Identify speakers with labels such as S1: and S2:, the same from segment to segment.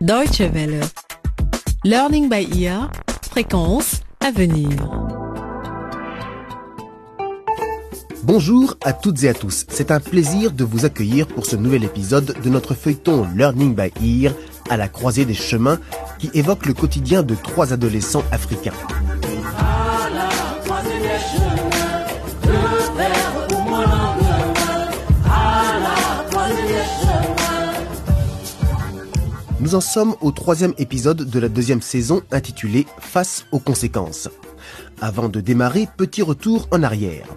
S1: Deutsche Welle. Learning by ear. Fréquence à venir.
S2: Bonjour à toutes et à tous. C'est un plaisir de vous accueillir pour ce nouvel épisode de notre feuilleton Learning by Ear à la croisée des chemins qui évoque le quotidien de trois adolescents africains. Nous en sommes au troisième épisode de la deuxième saison intitulé Face aux conséquences. Avant de démarrer, petit retour en arrière.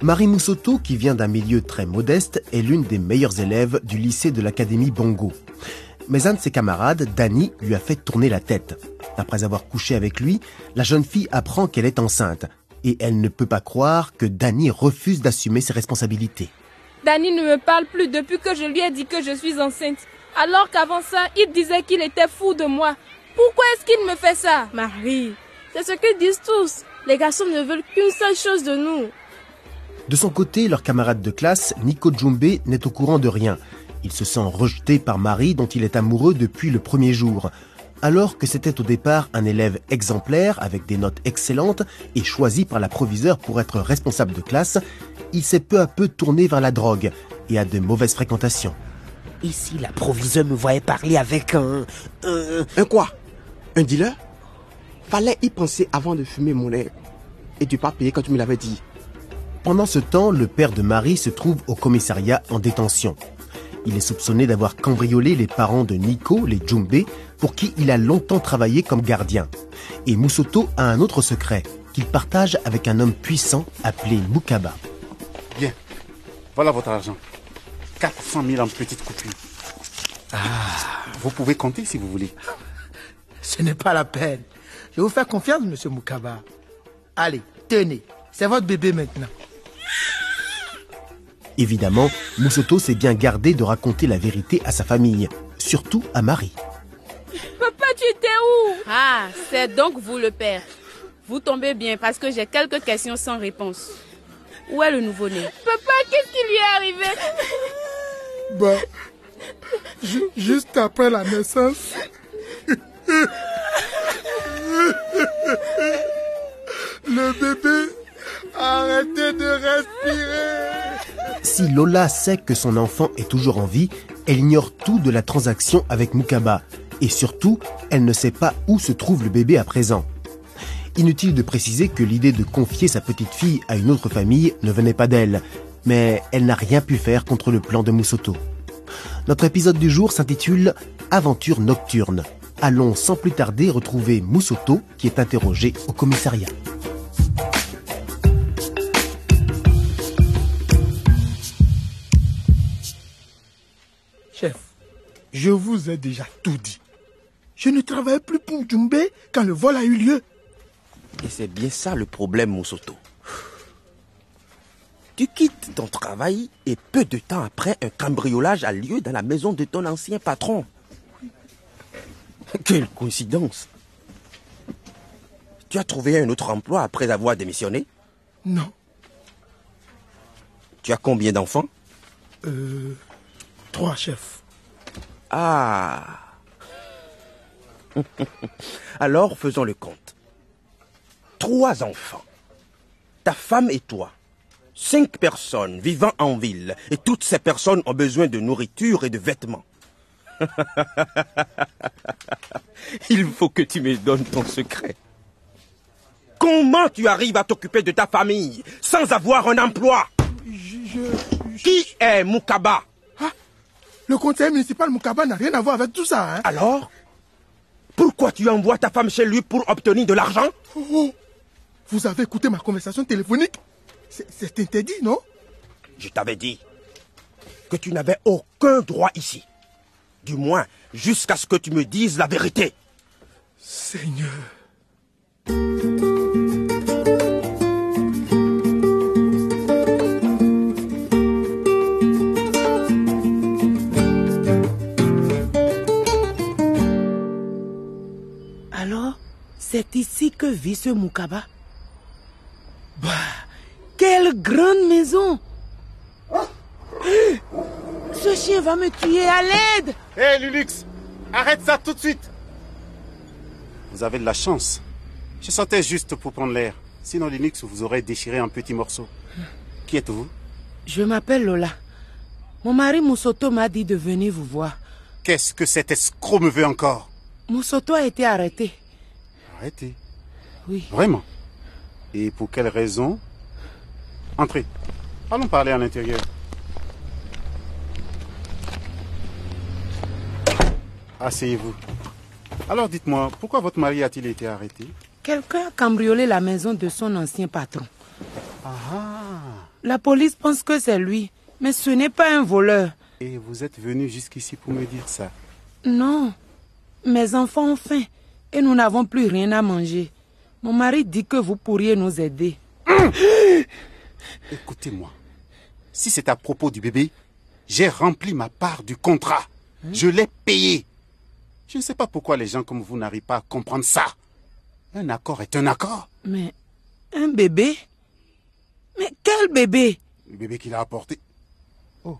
S2: Marie Moussoto, qui vient d'un milieu très modeste, est l'une des meilleures élèves du lycée de l'Académie Bongo. Mais un de ses camarades, Danny, lui a fait tourner la tête. Après avoir couché avec lui, la jeune fille apprend qu'elle est enceinte. Et elle ne peut pas croire que Danny refuse d'assumer ses responsabilités.
S3: Danny ne me parle plus depuis que je lui ai dit que je suis enceinte. Alors qu'avant ça, il disait qu'il était fou de moi. Pourquoi est-ce qu'il me fait ça?
S4: Marie, c'est ce que disent tous. Les garçons ne veulent qu'une seule chose de nous.
S2: De son côté, leur camarade de classe, Nico Djumbe, n'est au courant de rien. Il se sent rejeté par Marie dont il est amoureux depuis le premier jour. Alors que c'était au départ un élève exemplaire avec des notes excellentes et choisi par la proviseure pour être responsable de classe, il s'est peu à peu tourné vers la drogue et à de mauvaises fréquentations.
S5: Ici, la proviseure me voyait parler avec un... Un,
S6: un quoi? Un dealer? Fallait y penser avant de fumer mon air. Et de pas payer quand tu me l'avais dit.
S2: Pendant ce temps, le père de Marie se trouve au commissariat en détention. Il est soupçonné d'avoir cambriolé les parents de Nico, les Djumbe, pour qui il a longtemps travaillé comme gardien. Et Moussoto a un autre secret qu'il partage avec un homme puissant appelé Mukaba.
S7: Bien, voilà votre argent. 400 000 en petites coupures. Ah, vous pouvez compter si vous voulez.
S8: Ce n'est pas la peine. Je vous fais confiance, monsieur Mukaba. Allez, tenez. C'est votre bébé maintenant.
S2: Évidemment, Moussoto s'est bien gardé de raconter la vérité à sa famille, surtout à Marie.
S3: Papa, tu étais où?
S4: Ah, c'est donc vous le père. Vous tombez bien parce que j'ai quelques questions sans réponse. Où est le nouveau-né?
S3: Papa, qu'est-ce qui lui est arrivé?
S8: Ju- juste après la naissance. Le bébé a arrêté de respirer.
S2: Si Lola sait que son enfant est toujours en vie, elle ignore tout de la transaction avec Mukaba. Et surtout, elle ne sait pas où se trouve le bébé à présent. Inutile de préciser que l'idée de confier sa petite fille à une autre famille ne venait pas d'elle, mais elle n'a rien pu faire contre le plan de Moussoto. Notre épisode du jour s'intitule Aventure nocturne. Allons sans plus tarder retrouver Moussoto qui est interrogé au commissariat.
S8: Chef, je vous ai déjà tout dit. Je ne travaille plus pour Djumbe quand le vol a eu lieu.
S5: Et c'est bien ça le problème, Moussoto. Tu quittes ton travail et peu de temps après, un cambriolage a lieu dans la maison de ton ancien patron. Quelle coïncidence. Tu as trouvé un autre emploi après avoir démissionné?
S8: Non.
S5: Tu as combien d'enfants?
S8: Euh, trois chefs.
S5: Ah. Alors faisons le compte. Trois enfants. Ta femme et toi. Cinq personnes vivant en ville. Et toutes ces personnes ont besoin de nourriture et de vêtements. Il faut que tu me donnes ton secret. Comment tu arrives à t'occuper de ta famille sans avoir un emploi?
S8: Je, je-
S5: Qui est Mukaba
S8: Le conseil municipal Mukaba n'a rien à voir avec tout ça. Hein?
S5: Alors? Pourquoi tu envoies ta femme chez lui pour obtenir de l'argent?
S8: Oh, oh. Vous avez écouté ma conversation téléphonique? C'est- interdit, non?
S5: Je t'avais dit que tu n'avais aucun droit ici. Du moins, jusqu'à ce que tu me dises la vérité.
S8: Seigneur.
S5: Alors, c'est ici que vit ce Mukaba Bah, quelle grande maison Ce chien va me tuer à l'aide
S7: Hé, Lulux Arrête ça tout de suite Vous avez de la chance. Je sortais juste pour prendre l'air. Sinon, Linux vous aurait déchiré en petits morceaux. Qui êtes-vous?
S4: Je m'appelle Lola. Mon mari Moussoto m'a dit de venir vous voir.
S7: Qu'est-ce que cet escroc me veut encore?
S4: Moussoto a été arrêté.
S7: Arrêtez.
S4: Oui.
S7: Vraiment? Et pour quelle raison Entrez. Allons parler à l'intérieur. Asseyez-vous. Alors dites-moi, pourquoi votre mari a-t-il été arrêté?
S4: Quelqu'un a cambriolé la maison de son ancien patron.
S7: Ah
S4: La police pense que c'est lui, mais ce n'est pas un voleur.
S7: Et vous êtes venu jusqu'ici pour me dire ça?
S4: Non. Mes enfants ont faim et nous n'avons plus rien à manger. Mon mari dit que vous pourriez nous aider.
S7: Écoutez-moi. Si c'est à propos du bébé, j'ai rempli ma part du contrat. Je l'ai payé. Je ne sais pas pourquoi les gens comme vous n'arrivent pas à comprendre ça. Un accord est un accord.
S4: Mais un bébé? Mais quel bébé?
S7: Le bébé qu'il a apporté. Oh.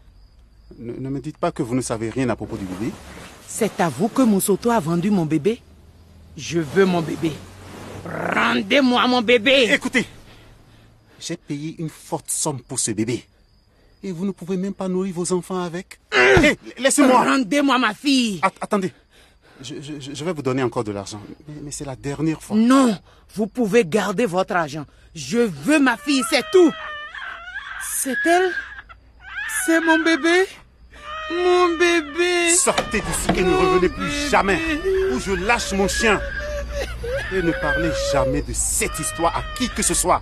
S7: Ne, ne me dites pas que vous ne savez rien à propos du bébé.
S4: C'est à vous que Moussoto a vendu mon bébé Je veux mon bébé. Rendez-moi mon bébé
S7: Écoutez, j'ai payé une forte somme pour ce bébé. Et vous ne pouvez même pas nourrir vos enfants avec. Hé, laissez-moi.
S4: Rendez-moi ma fille
S7: At- attendez. Je, je- je vais vous donner encore de l'argent. Mais, mais c'est la dernière fois.
S4: Non, vous pouvez garder votre argent. Je veux ma fille, c'est tout. C'est elle? C'est mon bébé? Mon bébé
S7: Sortez d'ici et ne revenez plus jamais. Ou je lâche mon chien. Et ne parlez jamais de cette histoire à qui que ce soit.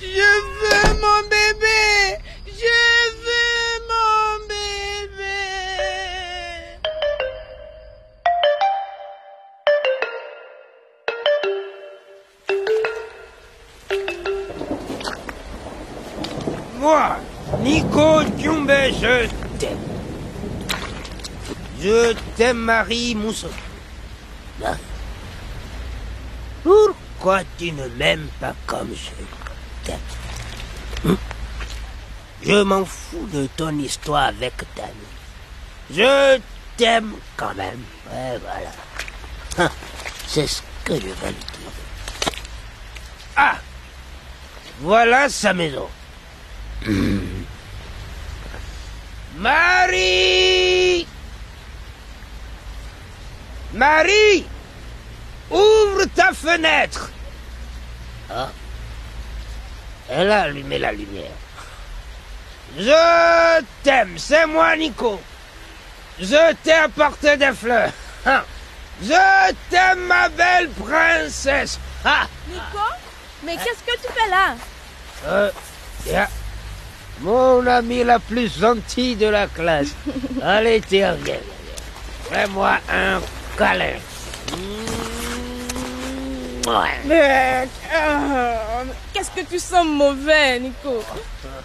S4: Je veux mon bébé Je veux mon bébé
S9: Moi, Nico Djumbe, je t'aime. Je t'aime, Marie Mousseau. Marie. Pourquoi tu ne m'aimes pas comme je t'aime? Hum? Je m'en fous de ton histoire avec Dani. Je t'aime quand même. Ouais, voilà. Hein, C'est ce que je vais lui dire. Ah Voilà sa maison. Marie Marie ta fenêtre Ah Elle a allumé la lumière. Je t'aime, c'est moi Nico. Je t'ai apporté des fleurs. Hein? Je t'aime ma belle princesse. Ah
S3: Nico Mais qu'est-ce que tu fais là?
S9: Euh, yeah. Mon ami la plus gentille de la classe. Allez, tiens, viens. Fais-moi un câlin.
S3: Mais euh, qu'est-ce que tu sens mauvais, Nico?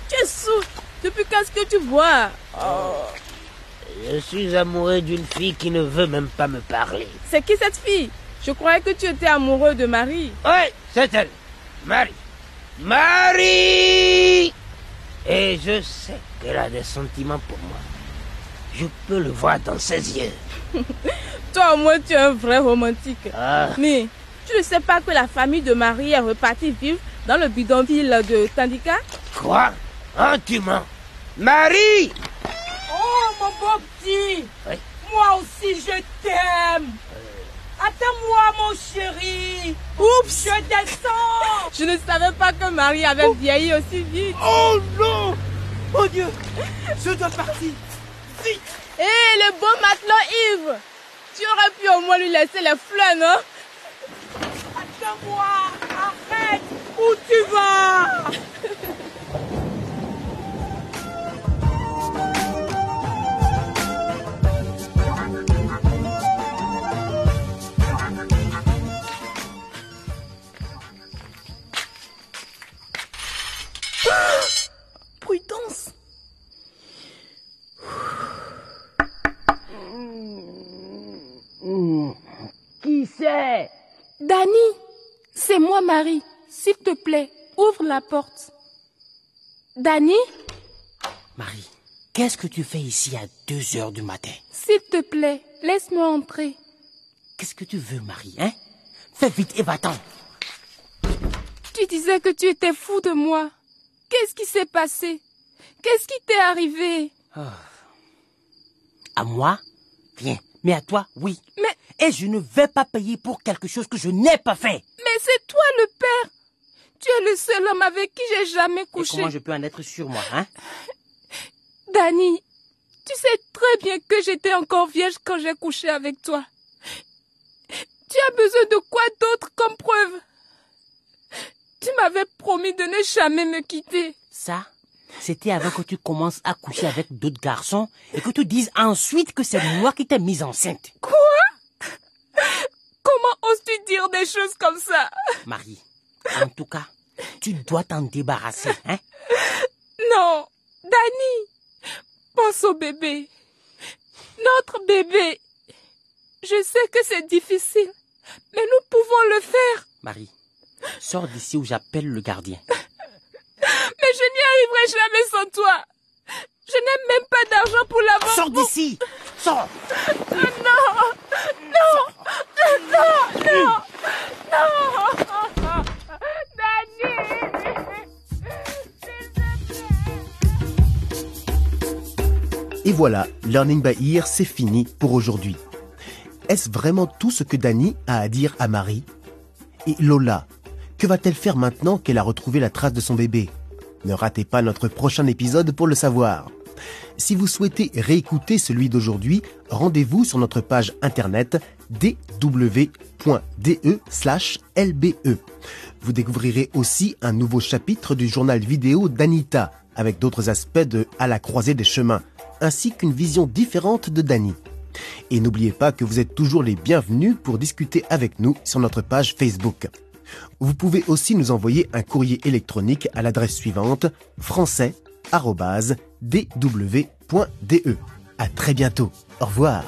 S3: Tu es sous. Depuis quand est-ce que tu bois? Oh,
S9: Je suis amoureux d'une fille qui ne veut même pas me parler.
S3: C'est qui cette fille? Je croyais que tu étais amoureux de Marie.
S9: Oui, c'est elle. Marie. Marie Et je sais qu'elle a des sentiments pour moi. Je peux le voir dans ses yeux.
S3: Toi au moins tu es un vrai romantique.
S9: Ah.
S3: Mais tu ne sais pas que la famille de Marie est repartie vivre dans le bidonville de Tandika?
S9: Quoi? Hein, tu mens. Marie!
S10: Oh, mon beau petit.
S9: Oui.
S10: Moi aussi, je t'aime. Attends-moi, mon chéri.
S3: Oups.
S10: Je descends.
S3: Je ne savais pas que Marie avait vieilli aussi vite.
S8: Oh non. Mon Dieu. Je dois partir. Vite.
S3: Hé, le beau matelot Yves Tu aurais pu au moins lui laisser les fleurs, non?
S10: Arrête Où tu vas?
S8: Prudence.
S9: Qui c'est?
S3: Dani, c'est moi Marie. S'il te plaît, ouvre la porte. Dani?
S6: Marie,
S11: Qu'est-ce que tu fais ici à 2 heures du matin?
S3: S'il te plaît, laisse-moi entrer.
S11: Qu'est-ce que tu veux, Marie, hein? Fais vite et va-t'en.
S3: Tu disais que tu étais fou de moi. Qu'est-ce qui s'est passé? Qu'est-ce qui t'est arrivé?
S11: À moi? Rien. Mais à toi, oui.
S3: Mais...
S11: Et je ne vais pas payer pour quelque chose que je n'ai pas fait.
S3: Mais c'est toi le père. Tu es le seul homme avec qui j'ai jamais
S11: Et
S3: couché.
S11: comment je peux en être sûr, moi, hein?
S3: Danny, tu sais très bien que j'étais encore vierge quand j'ai couché avec toi. Tu as besoin de quoi d'autre comme preuve? Tu m'avais promis de ne jamais me quitter.
S11: Ça, c'était avant que tu commences à coucher avec d'autres garçons et que tu dises ensuite que c'est moi qui t'ai mise enceinte.
S3: Quoi? Comment oses-tu dire des choses comme ça?
S11: Marie, en tout cas, tu dois t'en débarrasser, hein?
S3: Non, Danny, pense au bébé. Notre bébé. Je sais que c'est difficile, mais nous pouvons le faire.
S11: Marie, sors d'ici où j'appelle le gardien.
S3: Mais je n'y arriverai jamais sans toi. Je n'ai même pas d'argent pour l'avoir.
S11: Sors d'ici Sors
S3: Non Non Non Non Non Danny
S2: Et voilà, Learning by Ear, c'est fini pour aujourd'hui. Est-ce vraiment tout ce que Dani a à dire à Marie Et Lola, que va-t-elle faire maintenant qu'elle a retrouvé la trace de son bébé? Ne ratez pas notre prochain épisode pour le savoir. Si vous souhaitez réécouter celui d'aujourd'hui, rendez-vous sur notre page internet dw.de/lbe. Vous découvrirez aussi un nouveau chapitre du journal vidéo d'Anita, avec d'autres aspects de À la croisée des chemins, ainsi qu'une vision différente de Dany. Et n'oubliez pas que vous êtes toujours les bienvenus pour discuter avec nous sur notre page Facebook. Vous pouvez aussi nous envoyer un courrier électronique à l'adresse suivante français@dw.de. À très bientôt. Au revoir.